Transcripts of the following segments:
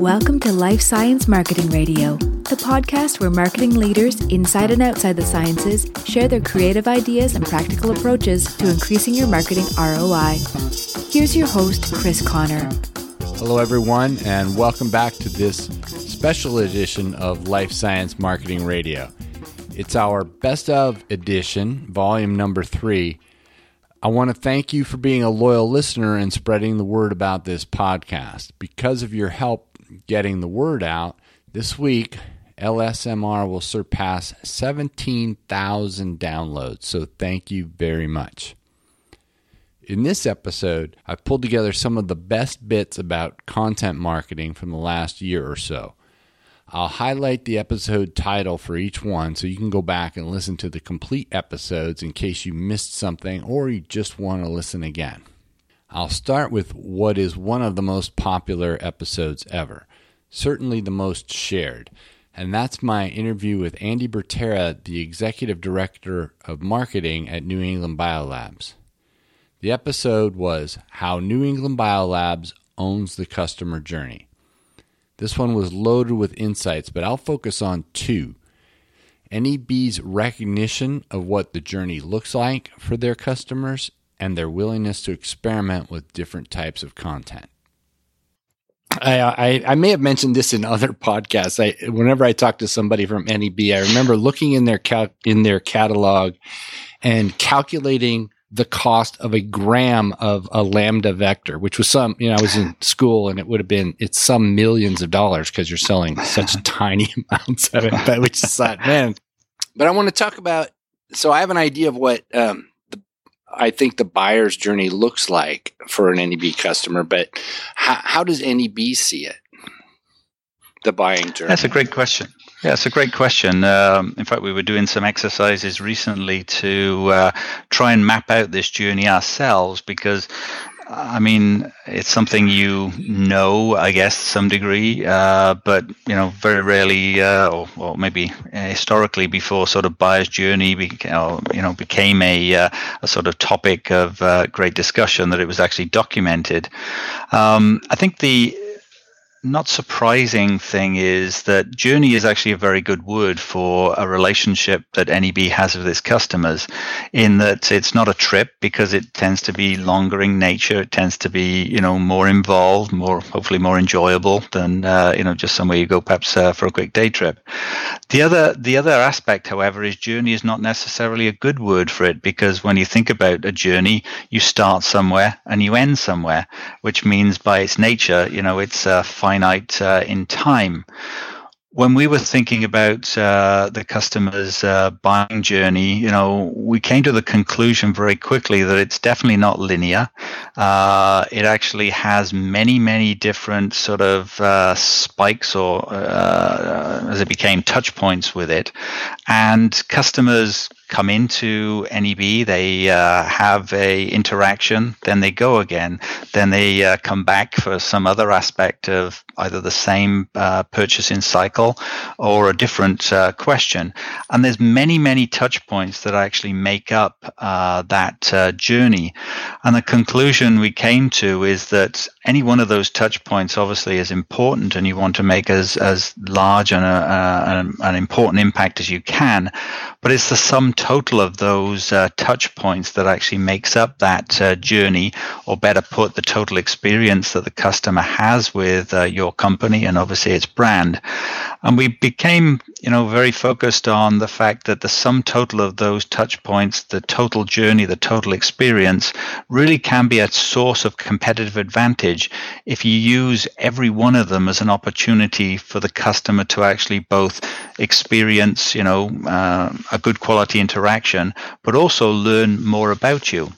Welcome to Life Science Marketing Radio, the podcast where marketing leaders inside and outside the sciences share their creative ideas and practical approaches to increasing your marketing ROI. Here's your host, Chris Connor. Hello, everyone, and welcome back to this special edition of Life Science Marketing Radio. It's our best of edition, volume number three. I want to thank you for being a loyal listener and spreading the word about this podcast. Because of your help getting the word out, this week LSMR will surpass 17,000 downloads. So thank you very much. In this episode, I've pulled together some of the best bits about content marketing from the last year or so. I'll highlight the episode title for each one so you can go back and listen to the complete episodes in case you missed something or you just want to listen again. I'll start with what is one of the most popular episodes ever, certainly the most shared, and that's my interview with Andy Bertera, the Executive Director of Marketing at New England Biolabs. The episode was How New England Biolabs Owns the Customer Journey. This one was loaded with insights, but I'll focus on two. NEB's recognition of what the journey looks like for their customers and their willingness to experiment with different types of content. I, I, I may have mentioned this in other podcasts. I whenever I talk to somebody from NEB, I remember looking in their cal- in their catalog and calculating the cost of a gram of a lambda vector, which was some, you know, I was in school and it would have been, it's some millions of dollars because you're selling such tiny amounts of it, but which is like, man. But I want to talk about, so I have an idea of what um, I think the buyer's journey looks like for an NEB customer, but how, how does NEB see it? The buying journey. That's a great question. Yeah, it's a great question. Um, in fact, we were doing some exercises recently to uh, try and map out this journey ourselves because I mean, it's something you know, I guess, some degree, uh, but you know, very rarely, uh, or, or, maybe historically, before sort of buyer's journey, became, you know, became a, uh, a sort of topic of uh, great discussion that it was actually documented. Um, I think the not surprising thing is that journey is actually a very good word for a relationship that NEB has with its customers, in that it's not a trip because it tends to be longer in nature. It tends to be you know more involved, more hopefully more enjoyable than uh, you know just somewhere you go perhaps uh, for a quick day trip. The other the other aspect, however, is journey is not necessarily a good word for it because when you think about a journey, you start somewhere and you end somewhere, which means by its nature, you know, it's a finite uh, in time when we were thinking about uh, the customer's uh, buying journey, you know, we came to the conclusion very quickly that it's definitely not linear. Uh, it actually has many, many different sort of uh, spikes or, uh, as it became, touch points with it. And customers come into NEB, they uh, have a interaction, then they go again, then they uh, come back for some other aspect of either the same uh, purchasing cycle or a different uh, question. And there's many, many touch points that actually make up uh, that uh, journey. And the conclusion we came to is that any one of those touch points obviously is important and you want to make as, as large and an, an important impact as you can, but it's the sum total of those uh, touch points that actually makes up that uh, journey, or better put, the total experience that the customer has with uh, your company and obviously its brand. And we became, you know, very focused on the fact that the sum total of those touch points, the total journey, the total experience, really can be a source of competitive advantage if you use every one of them as an opportunity for the customer to actually both experience, you know, uh, a good quality interaction, but also learn more about you.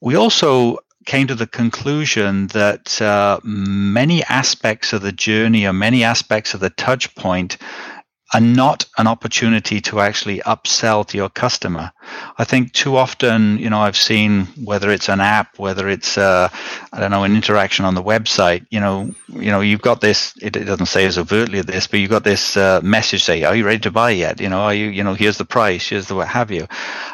We also came to the conclusion that uh, many aspects of the journey or many aspects of the touch point are not an opportunity to actually upsell to your customer. I think too often, you know, I've seen whether it's an app, whether it's uh, I don't know an interaction on the website. You know, you know, you've got this. It, it doesn't say as overtly this, but you've got this uh, message say, "Are you ready to buy yet?" You know, are you, you know, here's the price, here's the what have you.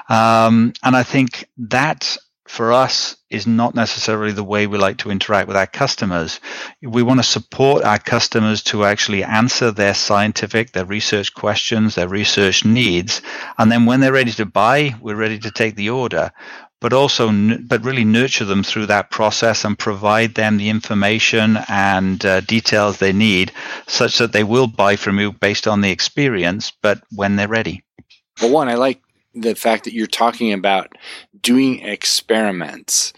Um, and I think that for us is not necessarily the way we like to interact with our customers. We want to support our customers to actually answer their scientific, their research questions, their research needs. And then when they're ready to buy, we're ready to take the order but also but really nurture them through that process and provide them the information and uh, details they need such that they will buy from you based on the experience but when they're ready well one i like the fact that you're talking about doing experiments.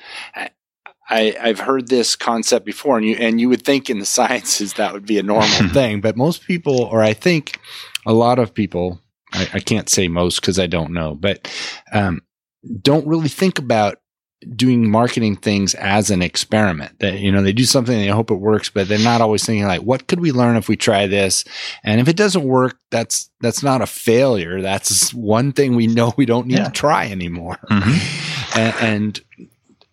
I, have heard this concept before, and you and you would think in the sciences that would be a normal thing, but most people, or I think a lot of people, I, I can't say most because I don't know, but um, don't really think about doing marketing things as an experiment that you know they do something they hope it works but they're not always thinking like what could we learn if we try this and if it doesn't work that's that's not a failure that's one thing we know we don't need yeah. to try anymore mm-hmm. and, and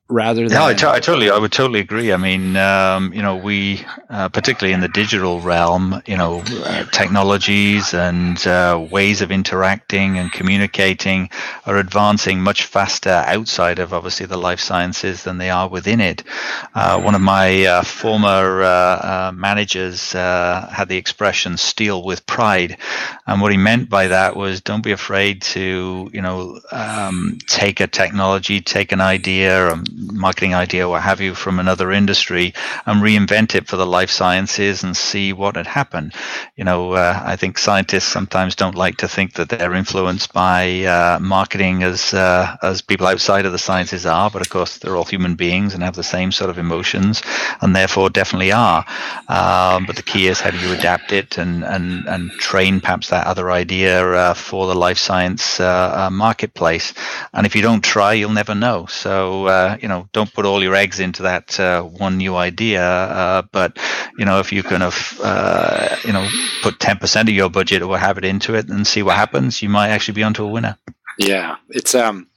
rather than. No, I, t- I totally, I would totally agree. I mean, um, you know, we, uh, particularly in the digital realm, you know, uh, technologies and uh, ways of interacting and communicating are advancing much faster outside of obviously the life sciences than they are within it. Uh, one of my uh, former uh, managers had the expression "steal with pride," and what he meant by that was, don't be afraid to, you know, um, take a technology, take an idea. Um, marketing idea, what have you, from another industry and reinvent it for the life sciences and see what had happened. You know, uh, I think scientists sometimes don't like to think that they're influenced by uh, marketing as uh, as people outside of the sciences are, but of course they're all human beings and have the same sort of emotions, and therefore definitely are. Um, but the key is how do you adapt it and and and train perhaps that other idea uh, for the life science uh, uh, marketplace. And if you don't try, you'll never know. So you know, don't put all your eggs into that uh, one new idea. Uh, but you know, if you kind of uh, you know put ten percent of your budget or have it into it and see what happens, you might actually be onto a winner. Yeah, it's um,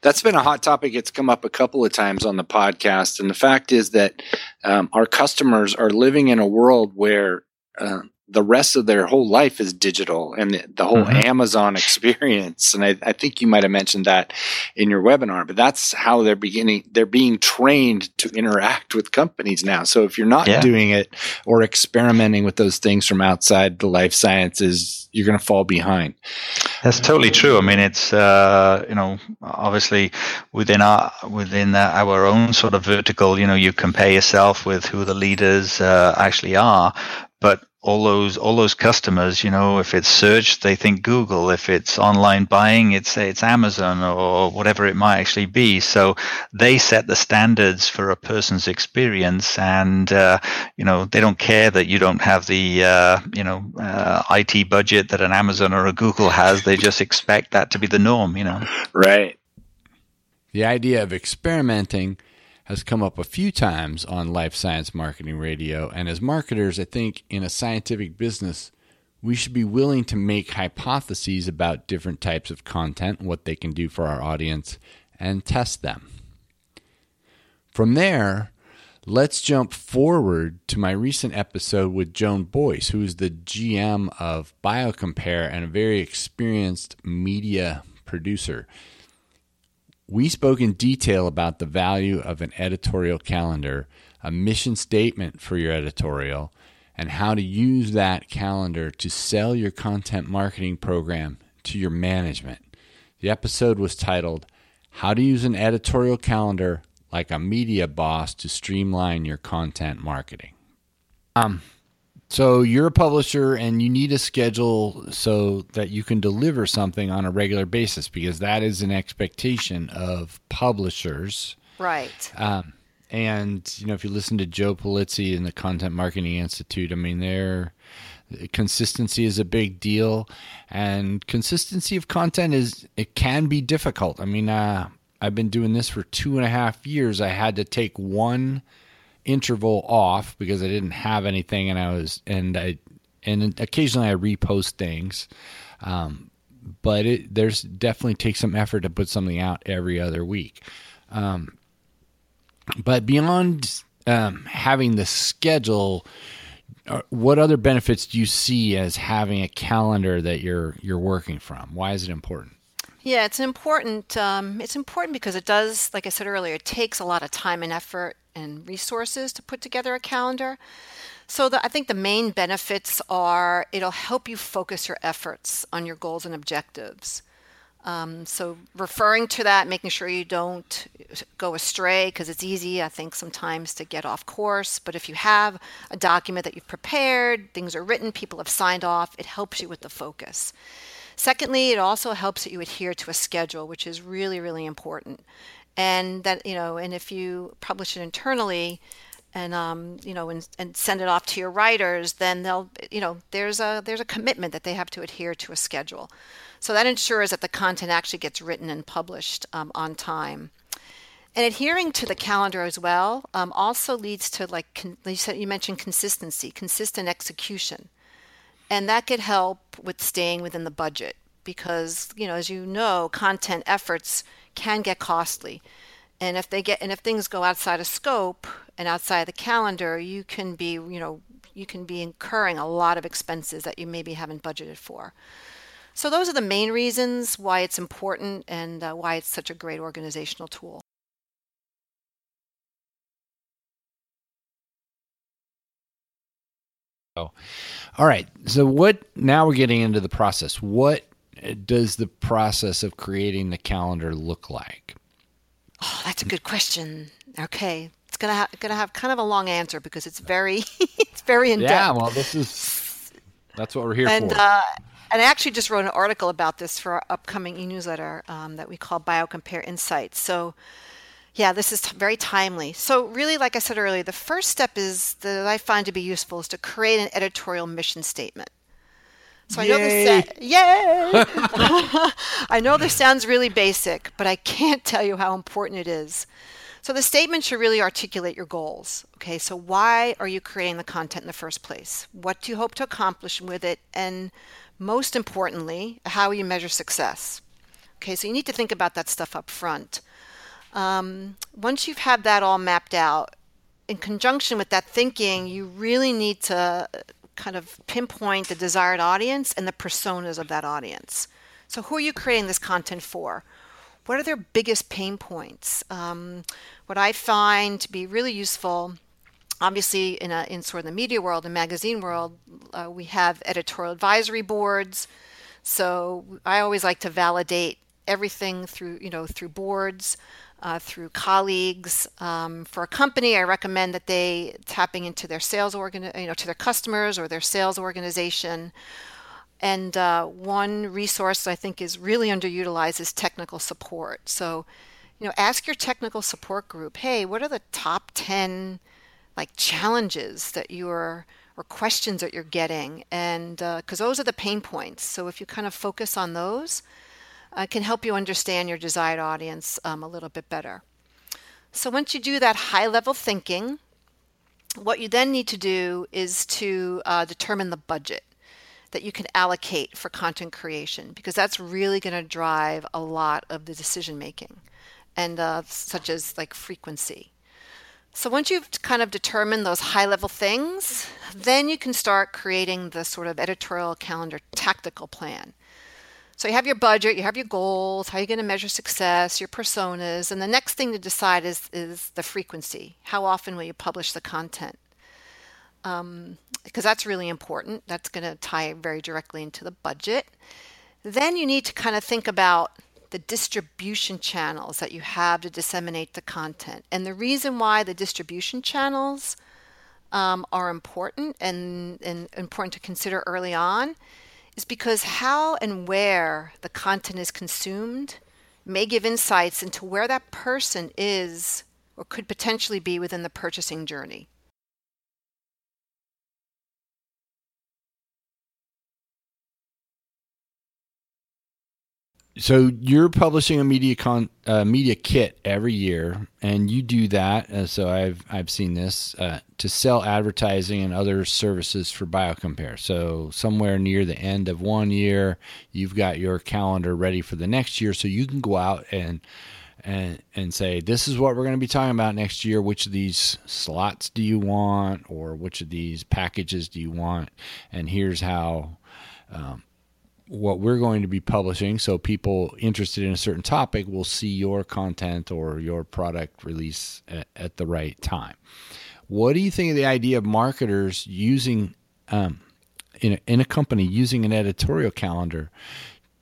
that's been a hot topic. It's come up a couple of times on the podcast, and the fact is that um, our customers are living in a world where uh, the rest of their whole life is digital and the, the whole mm-hmm. Amazon experience. And I, I, think you might have mentioned that in your webinar, but that's how they're beginning, they're being trained to interact with companies now. So if you're not yeah. doing it or experimenting with those things from outside the life sciences, you're going to fall behind. That's totally true. I mean, it's uh, you know obviously within our within our own sort of vertical, you know, you compare yourself with who the leaders uh, actually are, but all those all those customers you know if it's search they think google. If it's online buying it's it's amazon or whatever it might actually be. So they set the standards for a person's experience and uh, you know they don't care that you don't have the uh, you know uh, IT budget that an amazon or a google has. They just expect that to be the norm you know. Right. The idea of experimenting has come up a few times on Life Science Marketing Radio. And as marketers, I think in a scientific business, we should be willing to make hypotheses about different types of content, what they can do for our audience, and test them. From there, let's jump forward to my recent episode with Joan Boyce, who is the GM of BioCompare and a very experienced media producer. We spoke in detail about the value of an editorial calendar, a mission statement for your editorial, and how to use that calendar to sell your content marketing program to your management. The episode was titled How to Use an Editorial Calendar Like a Media Boss to Streamline Your Content Marketing. Um, so you're a publisher and you need a schedule so that you can deliver something on a regular basis because that is an expectation of publishers. Right. Um, and you know, if you listen to Joe Pulizzi in the Content Marketing Institute, I mean, their consistency is a big deal, and consistency of content is it can be difficult. I mean, uh, I've been doing this for two and a half years. I had to take one interval off because I didn't have anything, and I was and I and occasionally I repost things. Um, but it there's definitely takes some effort to put something out every other week. Um, but beyond um, having the schedule, uh, what other benefits do you see as having a calendar that you're you're working from? Why is it important? Yeah, it's important. Um, it's important because it does, like I said earlier, it takes a lot of time and effort and resources to put together a calendar. So the, I think the main benefits are it'll help you focus your efforts on your goals and objectives. Um, so referring to that, making sure you don't go astray because it's easy, I think, sometimes to get off course. But if you have a document that you've prepared, things are written, people have signed off, it helps you with the focus. Secondly, it also helps that you adhere to a schedule, which is really, really important. And that, you know, and if you publish it internally, and um, you know and, and send it off to your writers then they'll you know there's a there's a commitment that they have to adhere to a schedule. So that ensures that the content actually gets written and published um, on time. And adhering to the calendar as well um, also leads to like con- you said you mentioned consistency consistent execution. And that could help with staying within the budget because, you know, as you know, content efforts can get costly. And if they get and if things go outside of scope and outside of the calendar, you can be, you know, you can be incurring a lot of expenses that you maybe haven't budgeted for. So those are the main reasons why it's important and uh, why it's such a great organizational tool. Oh, all right. So what? Now we're getting into the process. What does the process of creating the calendar look like? Oh, that's a good question. Okay, it's gonna ha- gonna have kind of a long answer because it's very it's very in depth. Yeah. Well, this is that's what we're here and, for. Uh, and I actually just wrote an article about this for our upcoming e-newsletter um, that we call BioCompare Insights. So yeah, this is t- very timely. So, really, like I said earlier, the first step is that I find to be useful is to create an editorial mission statement. So. I know this. Sa- Yay! I know this sounds really basic, but I can't tell you how important it is. So the statement should really articulate your goals. Okay, so why are you creating the content in the first place? What do you hope to accomplish with it? And most importantly, how you measure success. Okay, so you need to think about that stuff up front. Um, once you've had that all mapped out, in conjunction with that thinking, you really need to kind of pinpoint the desired audience and the personas of that audience. So, who are you creating this content for? What are their biggest pain points? Um, what I find to be really useful, obviously, in, a, in sort of the media world and magazine world, uh, we have editorial advisory boards. So, I always like to validate everything through, you know, through boards uh, through colleagues. Um, for a company, I recommend that they tapping into their sales organ, you know, to their customers or their sales organization. And uh, one resource I think is really underutilized is technical support. So, you know, ask your technical support group, hey, what are the top 10 like challenges that you're or questions that you're getting? And because uh, those are the pain points. So if you kind of focus on those, uh, can help you understand your desired audience um, a little bit better. So once you do that high level thinking, what you then need to do is to uh, determine the budget that you can allocate for content creation because that's really going to drive a lot of the decision making and uh, such as like frequency so once you've kind of determined those high level things then you can start creating the sort of editorial calendar tactical plan so you have your budget, you have your goals, how you're going to measure success, your personas, and the next thing to decide is is the frequency. How often will you publish the content? Um, because that's really important. That's going to tie very directly into the budget. Then you need to kind of think about the distribution channels that you have to disseminate the content. And the reason why the distribution channels um, are important and, and important to consider early on is because how and where the content is consumed may give insights into where that person is or could potentially be within the purchasing journey. So you're publishing a media con uh, media kit every year, and you do that. Uh, so I've I've seen this uh, to sell advertising and other services for BioCompare. So somewhere near the end of one year, you've got your calendar ready for the next year, so you can go out and and and say this is what we're going to be talking about next year. Which of these slots do you want, or which of these packages do you want? And here's how. Um, what we're going to be publishing. So people interested in a certain topic will see your content or your product release at, at the right time. What do you think of the idea of marketers using um, in a, in a company using an editorial calendar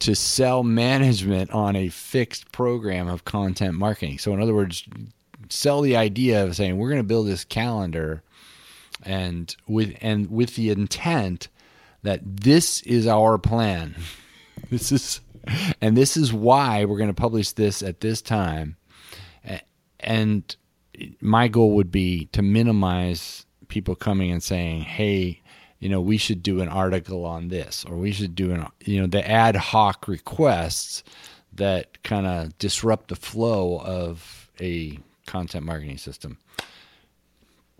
to sell management on a fixed program of content marketing? So, in other words, sell the idea of saying we're going to build this calendar and with and with the intent that this is our plan. This is and this is why we're going to publish this at this time. And my goal would be to minimize people coming and saying, "Hey, you know, we should do an article on this or we should do an you know, the ad hoc requests that kind of disrupt the flow of a content marketing system."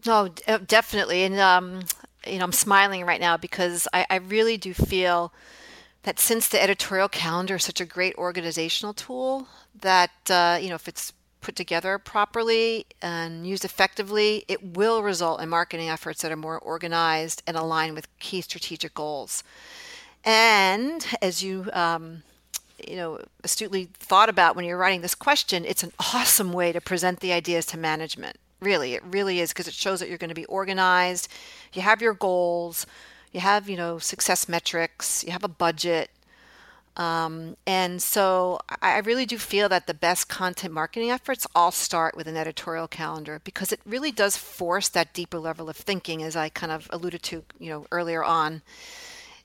No, definitely. And um, you know, I'm smiling right now because I, I really do feel that since the editorial calendar is such a great organizational tool, that uh, you know, if it's put together properly and used effectively, it will result in marketing efforts that are more organized and aligned with key strategic goals. And as you um, you know astutely thought about when you're writing this question, it's an awesome way to present the ideas to management. Really, it really is because it shows that you're going to be organized. You have your goals. You have, you know, success metrics. You have a budget. Um, and so I really do feel that the best content marketing efforts all start with an editorial calendar because it really does force that deeper level of thinking, as I kind of alluded to, you know, earlier on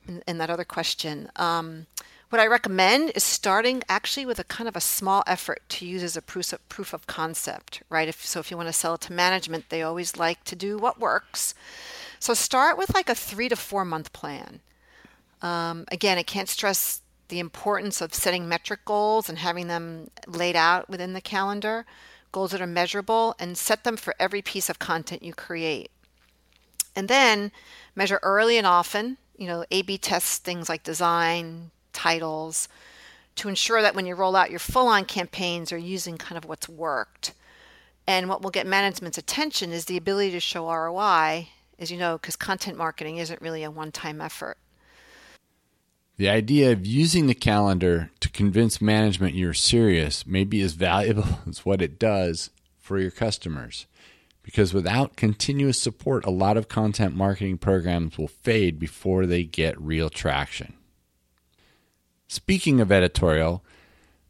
in, in that other question. Um, what I recommend is starting actually with a kind of a small effort to use as a proof of, proof of concept, right? If, so if you want to sell it to management, they always like to do what works. So start with like a three to four month plan. Um, again, I can't stress the importance of setting metric goals and having them laid out within the calendar, goals that are measurable, and set them for every piece of content you create. And then measure early and often, you know, A B test things like design, titles to ensure that when you roll out your full on campaigns, you're using kind of what's worked. And what will get management's attention is the ability to show ROI, as you know, because content marketing isn't really a one time effort. The idea of using the calendar to convince management you're serious may be as valuable as what it does for your customers. Because without continuous support, a lot of content marketing programs will fade before they get real traction. Speaking of editorial,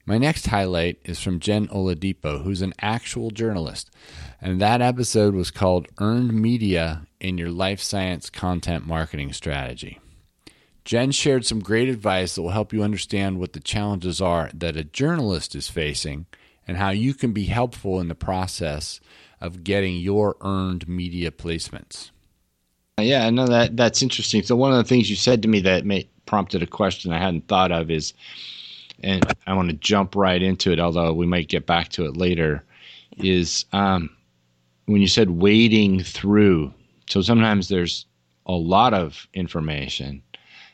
my next highlight is from Jen Oladipo, who's an actual journalist. And that episode was called Earned Media in Your Life Science Content Marketing Strategy. Jen shared some great advice that will help you understand what the challenges are that a journalist is facing and how you can be helpful in the process of getting your earned media placements. Yeah, I know that that's interesting. So one of the things you said to me that made, prompted a question I hadn't thought of is, and I want to jump right into it, although we might get back to it later, is um, when you said wading through. So sometimes there's a lot of information,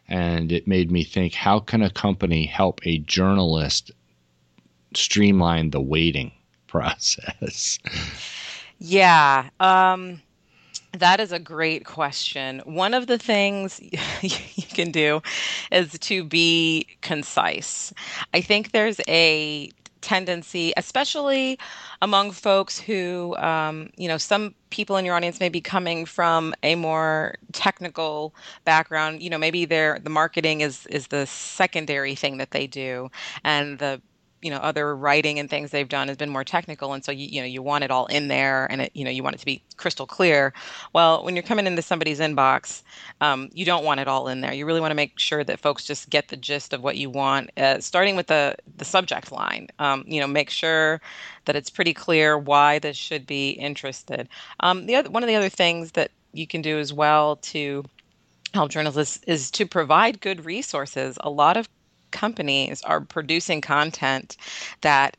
and it made me think how can a company help a journalist streamline the waiting process? Yeah. Um, that is a great question. One of the things you can do is to be concise. I think there's a tendency, especially among folks who, um, you know, some people in your audience may be coming from a more technical background. You know, maybe their the marketing is is the secondary thing that they do, and the you know other writing and things they've done has been more technical and so you, you know you want it all in there and it you know you want it to be crystal clear. Well when you're coming into somebody's inbox um, you don't want it all in there. You really want to make sure that folks just get the gist of what you want uh, starting with the the subject line. Um, you know make sure that it's pretty clear why this should be interested. Um, the other one of the other things that you can do as well to help journalists is to provide good resources. A lot of companies are producing content that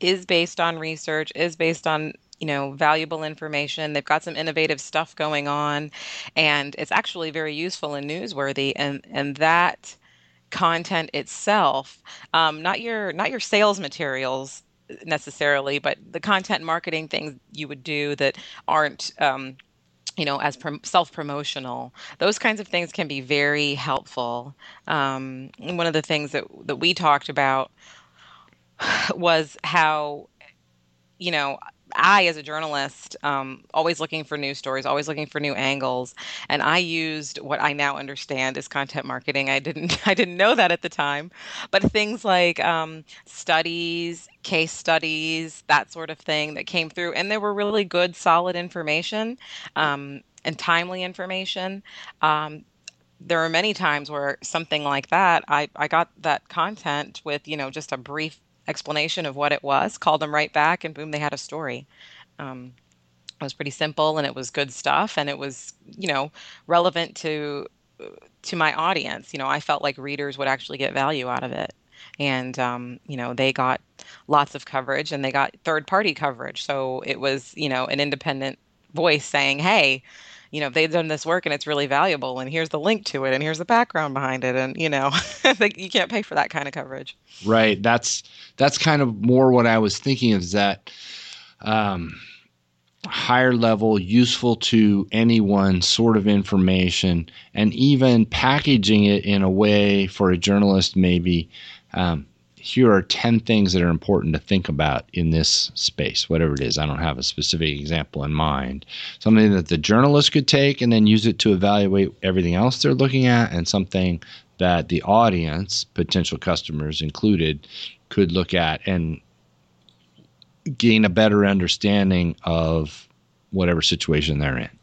is based on research, is based on you know valuable information. They've got some innovative stuff going on and it's actually very useful and newsworthy and and that content itself um, not your not your sales materials necessarily but the content marketing things you would do that aren't um, you know, as self promotional. Those kinds of things can be very helpful. Um, one of the things that that we talked about was how, you know, I, as a journalist, um, always looking for new stories, always looking for new angles, and I used what I now understand is content marketing. I didn't, I didn't know that at the time, but things like um, studies, case studies, that sort of thing that came through, and there were really good, solid information um, and timely information. Um, there are many times where something like that, I, I got that content with, you know, just a brief explanation of what it was, called them right back, and boom, they had a story. Um, it was pretty simple and it was good stuff and it was you know relevant to to my audience. You know i felt like readers would actually get value out of it. And um, you know they got lots of coverage and they got third party coverage. So it was you know an independent voice saying hey you know they've done this work and it's really valuable and here's the link to it and here's the background behind it and you know you can't pay for that kind of coverage. Right. That's that's kind of more what i was thinking is that um, higher level useful to anyone sort of information and even packaging it in a way for a journalist maybe um, here are 10 things that are important to think about in this space, whatever it is. I don't have a specific example in mind. Something that the journalist could take and then use it to evaluate everything else they're looking at, and something that the audience, potential customers included, could look at and gain a better understanding of whatever situation they're in.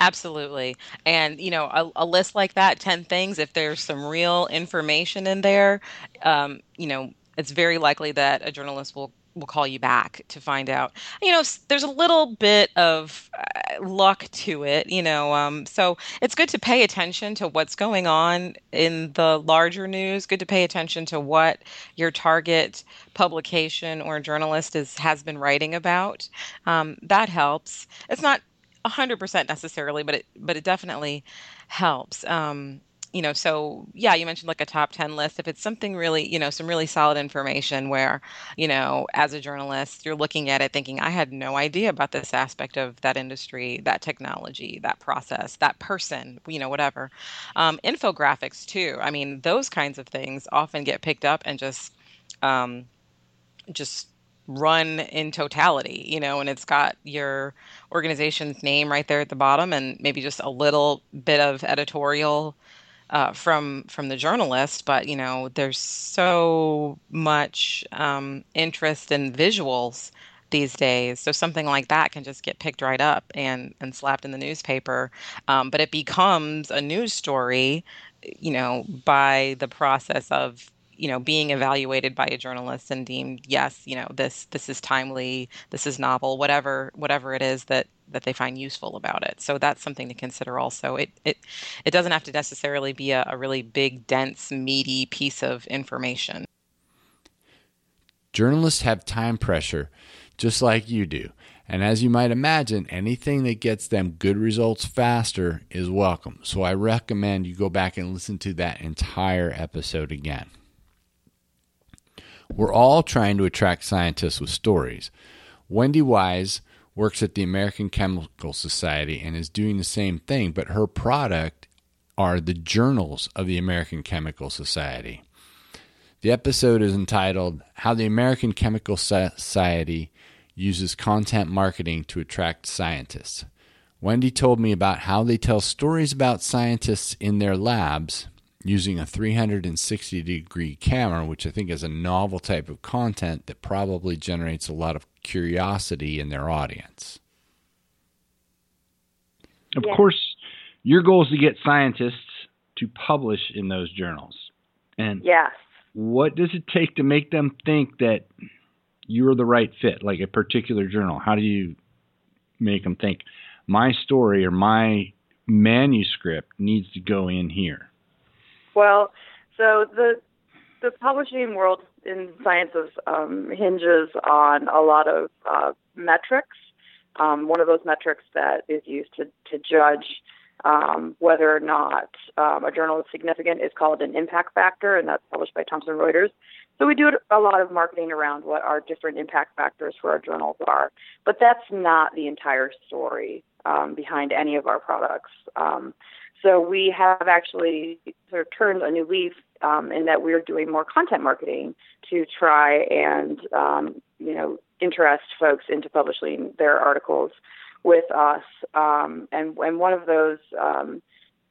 Absolutely. And, you know, a, a, list like that, 10 things, if there's some real information in there, um, you know, it's very likely that a journalist will will call you back to find out. You know, there's a little bit of uh, luck to it, you know. Um, so it's good to pay attention to what's going on in the larger news. Good to pay attention to what your target publication or journalist is has been writing about. Um, that helps. It's not 100% necessarily, but it but it definitely helps. Um, you know, so yeah, you mentioned like a top 10 list. If it's something really, you know, some really solid information where, you know, as a journalist, you're looking at it thinking, I had no idea about this aspect of that industry, that technology, that process, that person, you know, whatever. Um, infographics too. I mean, those kinds of things often get picked up and just, um, just run in totality, you know, and it's got your organization's name right there at the bottom and maybe just a little bit of editorial uh, from from the journalist, but you know, there's so much um, interest in visuals these days. So something like that can just get picked right up and and slapped in the newspaper. Um, but it becomes a news story, you know, by the process of you know being evaluated by a journalist and deemed yes you know this this is timely this is novel whatever whatever it is that that they find useful about it so that's something to consider also it it it doesn't have to necessarily be a, a really big dense meaty piece of information journalists have time pressure just like you do and as you might imagine, anything that gets them good results faster is welcome. So I recommend you go back and listen to that entire episode again. We're all trying to attract scientists with stories. Wendy Wise works at the American Chemical Society and is doing the same thing, but her product are the journals of the American Chemical Society. The episode is entitled How the American Chemical Society Uses Content Marketing to Attract Scientists. Wendy told me about how they tell stories about scientists in their labs using a 360 degree camera, which I think is a novel type of content that probably generates a lot of curiosity in their audience. Of course, your goal is to get scientists to publish in those journals. And yes. what does it take to make them think that you're the right fit, like a particular journal? How do you make them think my story or my manuscript needs to go in here? Well, so the the publishing world in sciences um, hinges on a lot of uh, metrics. Um, one of those metrics that is used to, to judge Um, whether or not um, a journal is significant is called an impact factor, and that's published by Thomson Reuters. So we do a lot of marketing around what our different impact factors for our journals are, but that's not the entire story um, behind any of our products. Um, so we have actually sort of turned a new leaf um, in that we're doing more content marketing to try and um, you know interest folks into publishing their articles with us. Um, and and one of those um,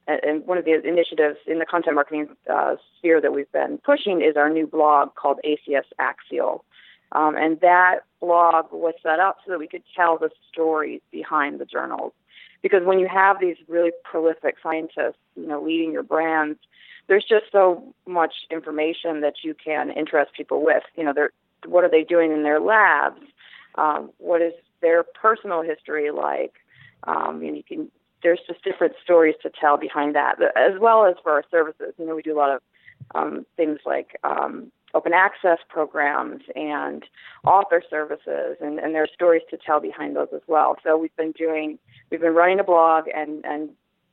and one of the initiatives in the content marketing uh, sphere that we've been pushing is our new blog called ACS Axial. Um, and that blog was set up so that we could tell the stories behind the journals. Because when you have these really prolific scientists, you know, leading your brands, there's just so much information that you can interest people with. You know, they're, what are they doing in their labs? Um, what is their personal history like? Um, and you can there's just different stories to tell behind that, as well as for our services. You know, we do a lot of um, things like um, open access programs and author services, and, and there are stories to tell behind those as well. So we've been doing, we've been running a blog and, and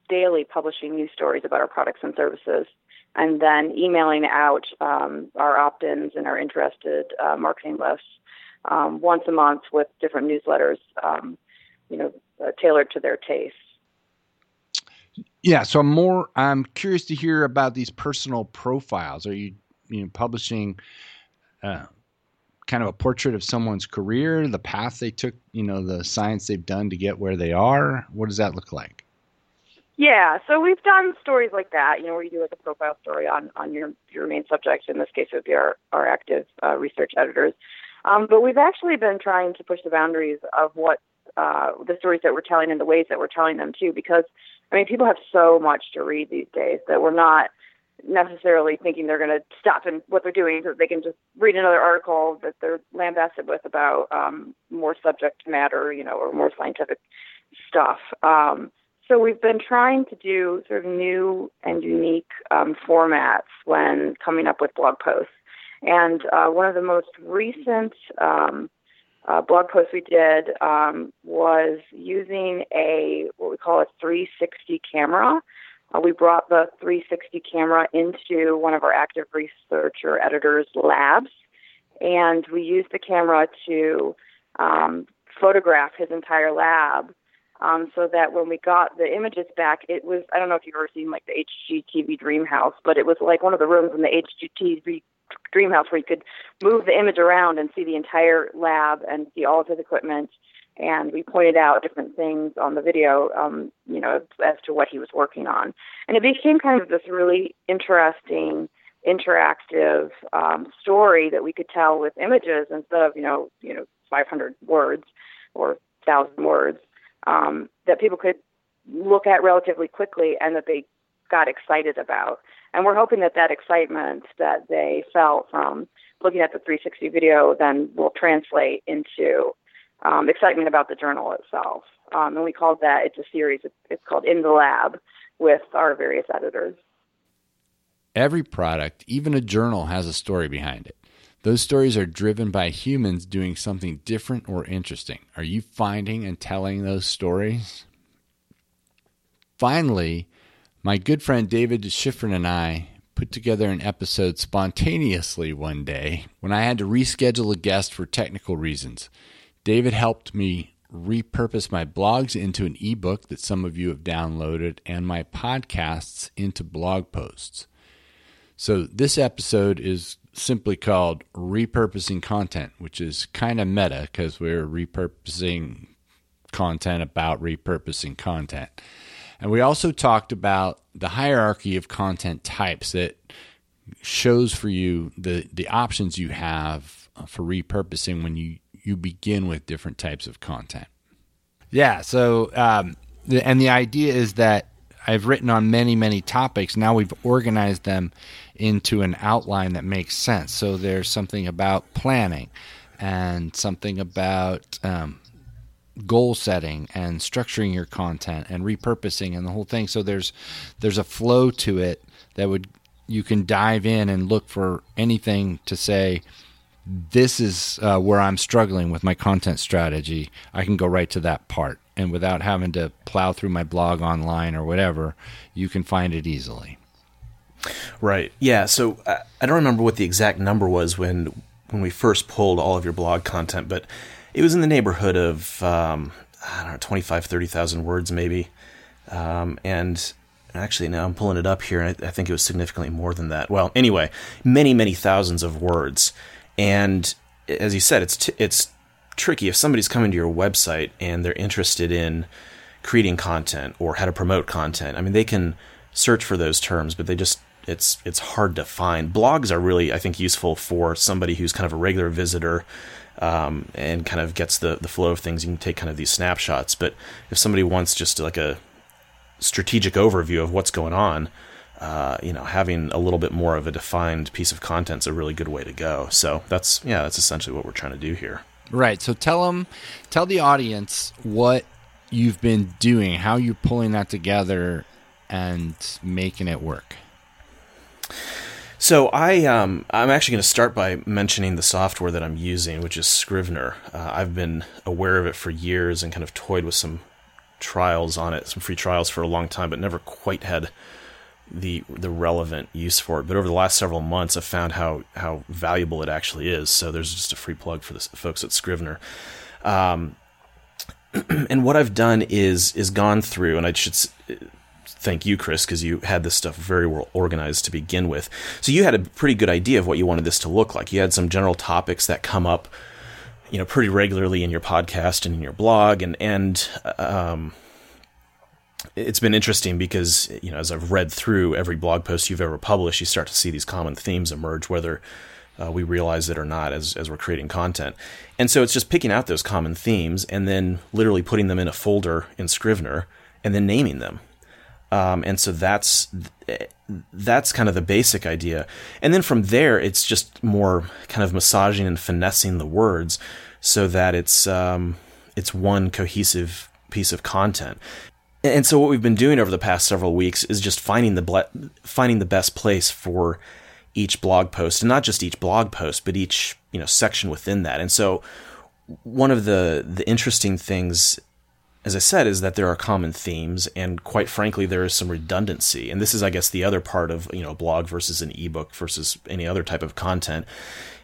daily publishing new stories about our products and services, and then emailing out um, our opt-ins and our interested uh, marketing lists um, once a month with different newsletters, um, you know, uh, tailored to their tastes. Yeah, so I'm more I'm curious to hear about these personal profiles. Are you you know publishing uh, kind of a portrait of someone's career, the path they took, you know, the science they've done to get where they are? What does that look like? Yeah, so we've done stories like that, you know, where you do like a profile story on on your your main subject. In this case, it would be our our active uh, research editors. Um, but we've actually been trying to push the boundaries of what uh, the stories that we're telling and the ways that we're telling them too, because I mean, people have so much to read these days that we're not necessarily thinking they're going to stop in what they're doing so they can just read another article that they're lambasted with about um, more subject matter, you know, or more scientific stuff. Um, so we've been trying to do sort of new and unique um, formats when coming up with blog posts. And uh, one of the most recent um, uh, blog post we did um, was using a what we call a 360 camera. Uh, we brought the 360 camera into one of our active researcher editors' labs, and we used the camera to um, photograph his entire lab. Um, so that when we got the images back, it was I don't know if you've ever seen like the HGTV Dream House, but it was like one of the rooms in the HGTV Dream House where you could move the image around and see the entire lab and see all of his equipment. And we pointed out different things on the video, um, you know, as to what he was working on. And it became kind of this really interesting, interactive um, story that we could tell with images instead of, you know, you know, 500 words or 1,000 words um, that people could look at relatively quickly and that they got excited about. And we're hoping that that excitement that they felt from looking at the 360 video then will translate into um, excitement about the journal itself. Um, and we called that, it's a series, it's called In the Lab with our various editors. Every product, even a journal, has a story behind it. Those stories are driven by humans doing something different or interesting. Are you finding and telling those stories? Finally, my good friend David Schifrin and I put together an episode spontaneously one day when I had to reschedule a guest for technical reasons. David helped me repurpose my blogs into an ebook that some of you have downloaded and my podcasts into blog posts. So this episode is simply called Repurposing Content, which is kind of meta because we're repurposing content about repurposing content. And we also talked about the hierarchy of content types that shows for you the, the options you have for repurposing when you, you begin with different types of content. Yeah. So, um, and the idea is that I've written on many, many topics. Now we've organized them into an outline that makes sense. So there's something about planning and something about um, goal setting and structuring your content and repurposing and the whole thing. So there's there's a flow to it that would you can dive in and look for anything to say this is uh, where I'm struggling with my content strategy. I can go right to that part and without having to plow through my blog online or whatever, you can find it easily. Right. Yeah. So uh, I don't remember what the exact number was when when we first pulled all of your blog content, but it was in the neighborhood of um, I don't know 25, 30,000 words maybe. Um, and actually now I'm pulling it up here, and I, I think it was significantly more than that. Well, anyway, many many thousands of words, and as you said, it's t- it's tricky if somebody's coming to your website and they're interested in creating content or how to promote content. I mean, they can search for those terms, but they just it's it's hard to find. Blogs are really, I think, useful for somebody who's kind of a regular visitor um, and kind of gets the the flow of things. You can take kind of these snapshots, but if somebody wants just like a strategic overview of what's going on, uh, you know, having a little bit more of a defined piece of content is a really good way to go. So that's yeah, that's essentially what we're trying to do here. Right. So tell them, tell the audience what you've been doing, how you're pulling that together, and making it work. So I um, I'm actually going to start by mentioning the software that I'm using, which is Scrivener. Uh, I've been aware of it for years and kind of toyed with some trials on it, some free trials for a long time, but never quite had the the relevant use for it. But over the last several months, I've found how how valuable it actually is. So there's just a free plug for the folks at Scrivener. Um, and what I've done is is gone through, and I should thank you, Chris, because you had this stuff very well organized to begin with. So you had a pretty good idea of what you wanted this to look like. You had some general topics that come up, you know, pretty regularly in your podcast and in your blog, and and um, it's been interesting because you know as I've read through every blog post you've ever published, you start to see these common themes emerge, whether uh, we realize it or not as as we're creating content. And so it's just picking out those common themes and then literally putting them in a folder in Scrivener and then naming them. Um, and so that's that's kind of the basic idea. And then from there, it's just more kind of massaging and finessing the words so that it's um, it's one cohesive piece of content. And so what we've been doing over the past several weeks is just finding the ble- finding the best place for each blog post, and not just each blog post, but each you know section within that. And so one of the the interesting things as I said, is that there are common themes, and quite frankly, there is some redundancy. And this is, I guess, the other part of you know blog versus an ebook versus any other type of content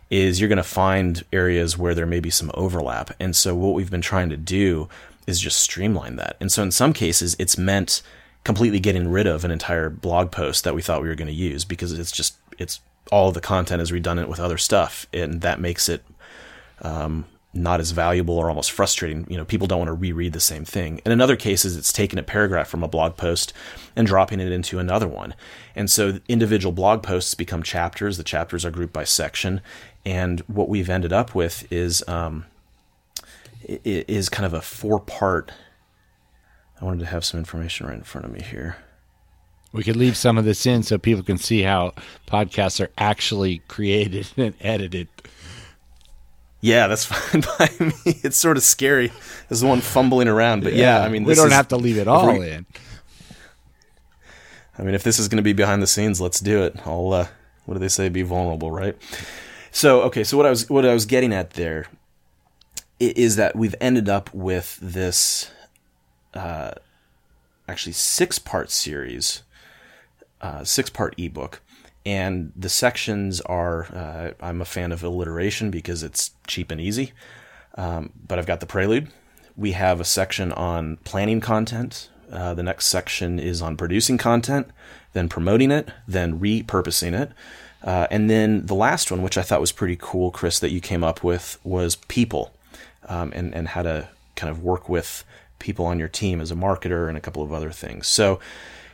is you're going to find areas where there may be some overlap. And so what we've been trying to do is just streamline that. And so in some cases, it's meant completely getting rid of an entire blog post that we thought we were going to use because it's just it's all the content is redundant with other stuff, and that makes it um, not as valuable or almost frustrating. You know, people don't want to reread the same thing. And in other cases, it's taking a paragraph from a blog post and dropping it into another one. And so individual blog posts become chapters. The chapters are grouped by section. And what we've ended up with is um, is kind of a four part. I wanted to have some information right in front of me here. We could leave some of this in so people can see how podcasts are actually created and edited. Yeah, that's fine by me. It's sort of scary as the one fumbling around, but yeah, yeah I mean, we don't is, have to leave it all we, in. I mean, if this is going to be behind the scenes, let's do it. I'll. Uh, what do they say? Be vulnerable, right? So, okay. So what I was what I was getting at there is that we've ended up with this, uh, actually six part series, uh, six part ebook. And the sections are uh, i'm a fan of alliteration because it's cheap and easy. Um, but i've got the prelude. We have a section on planning content. Uh, the next section is on producing content then promoting it then repurposing it. Uh, and then the last one which i thought was pretty cool chris that you came up with was people um, and, and how to kind of work with people on your team as a marketer and a couple of other things so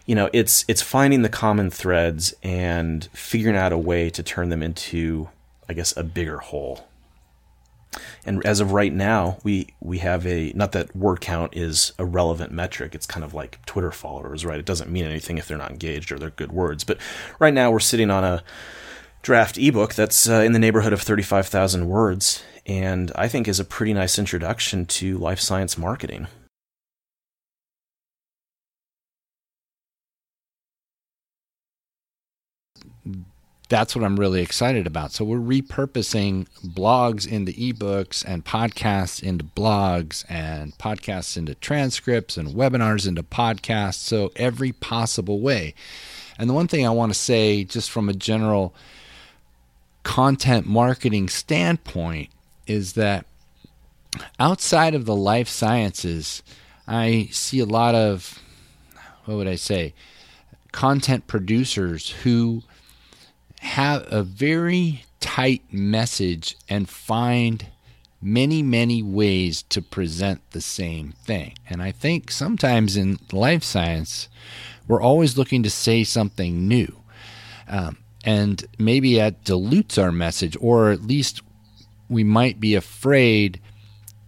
you know, it's it's finding the common threads and figuring out a way to turn them into, I guess, a bigger whole. And as of right now, we we have a not that word count is a relevant metric. It's kind of like Twitter followers, right? It doesn't mean anything if they're not engaged or they're good words. But right now, we're sitting on a draft ebook that's uh, in the neighborhood of 35,000 words, and I think is a pretty nice introduction to life science marketing. that's what I'm really excited about. So we're repurposing blogs into ebooks and podcasts into blogs and podcasts into transcripts and webinars into podcasts. So every possible way. And the one thing I want to say, just from a general content marketing standpoint, is that outside of the life sciences, I see a lot of, what would I say, content producers who have a very tight message and find many, many ways to present the same thing. And I think sometimes in life science, we're always looking to say something new. Um, and maybe that dilutes our message, or at least we might be afraid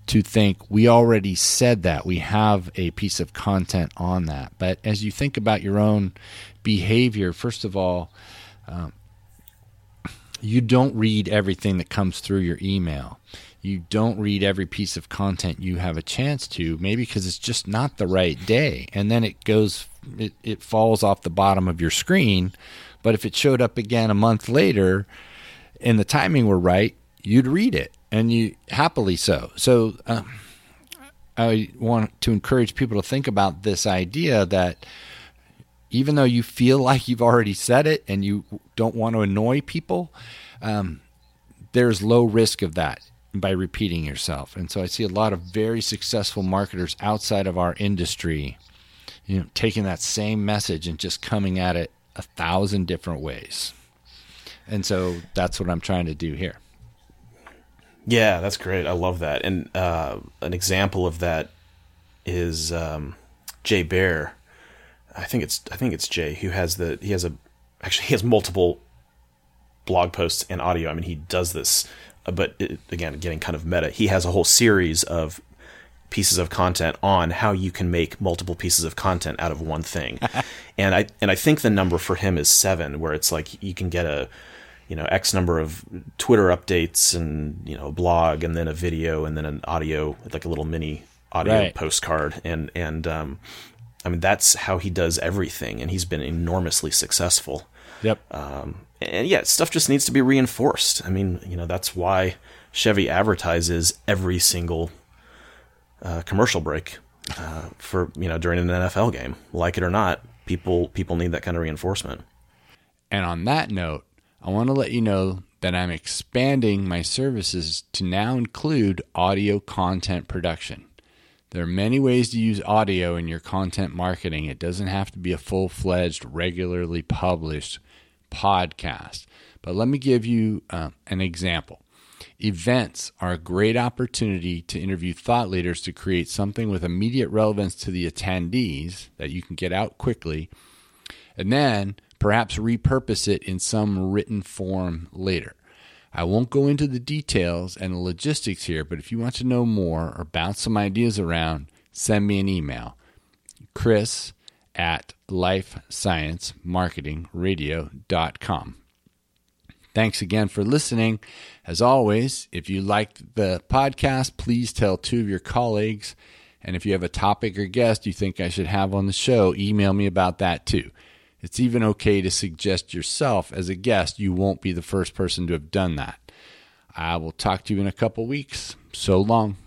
to think we already said that. We have a piece of content on that. But as you think about your own behavior, first of all, um, you don't read everything that comes through your email. You don't read every piece of content you have a chance to, maybe because it's just not the right day. And then it goes, it, it falls off the bottom of your screen. But if it showed up again a month later and the timing were right, you'd read it and you happily so. So, um, I want to encourage people to think about this idea that even though you feel like you've already said it and you don't want to annoy people, um, there's low risk of that by repeating yourself. And so I see a lot of very successful marketers outside of our industry, you know, taking that same message and just coming at it a thousand different ways. And so that's what I'm trying to do here. Yeah, that's great. I love that. And uh, an example of that is um, Jay Baer. I think it's I think it's Jay who has the he has a actually he has multiple blog posts and audio. I mean, he does this, uh, but it, again, getting kind of meta. He has a whole series of pieces of content on how you can make multiple pieces of content out of one thing. and I and I think the number for him is 7 where it's like you can get a you know x number of Twitter updates and you know a blog and then a video and then an audio like a little mini audio right. postcard and and um I mean, that's how he does everything, and he's been enormously successful. Yep. Um, and yeah, stuff just needs to be reinforced. I mean, you know, that's why Chevy advertises every single uh, commercial break uh, for you know during an NFL game, like it or not. People people need that kind of reinforcement. And on that note, I want to let you know that I'm expanding my services to now include audio content production. There are many ways to use audio in your content marketing. It doesn't have to be a full fledged, regularly published podcast. But let me give you uh, an example. Events are a great opportunity to interview thought leaders to create something with immediate relevance to the attendees that you can get out quickly, and then perhaps repurpose it in some written form later. I won't go into the details and the logistics here, but if you want to know more or bounce some ideas around, send me an email. Chris at lifesciencemarketingradio.com. Thanks again for listening. As always, if you liked the podcast, please tell two of your colleagues. And if you have a topic or guest you think I should have on the show, email me about that too. It's even okay to suggest yourself as a guest. You won't be the first person to have done that. I will talk to you in a couple weeks. So long.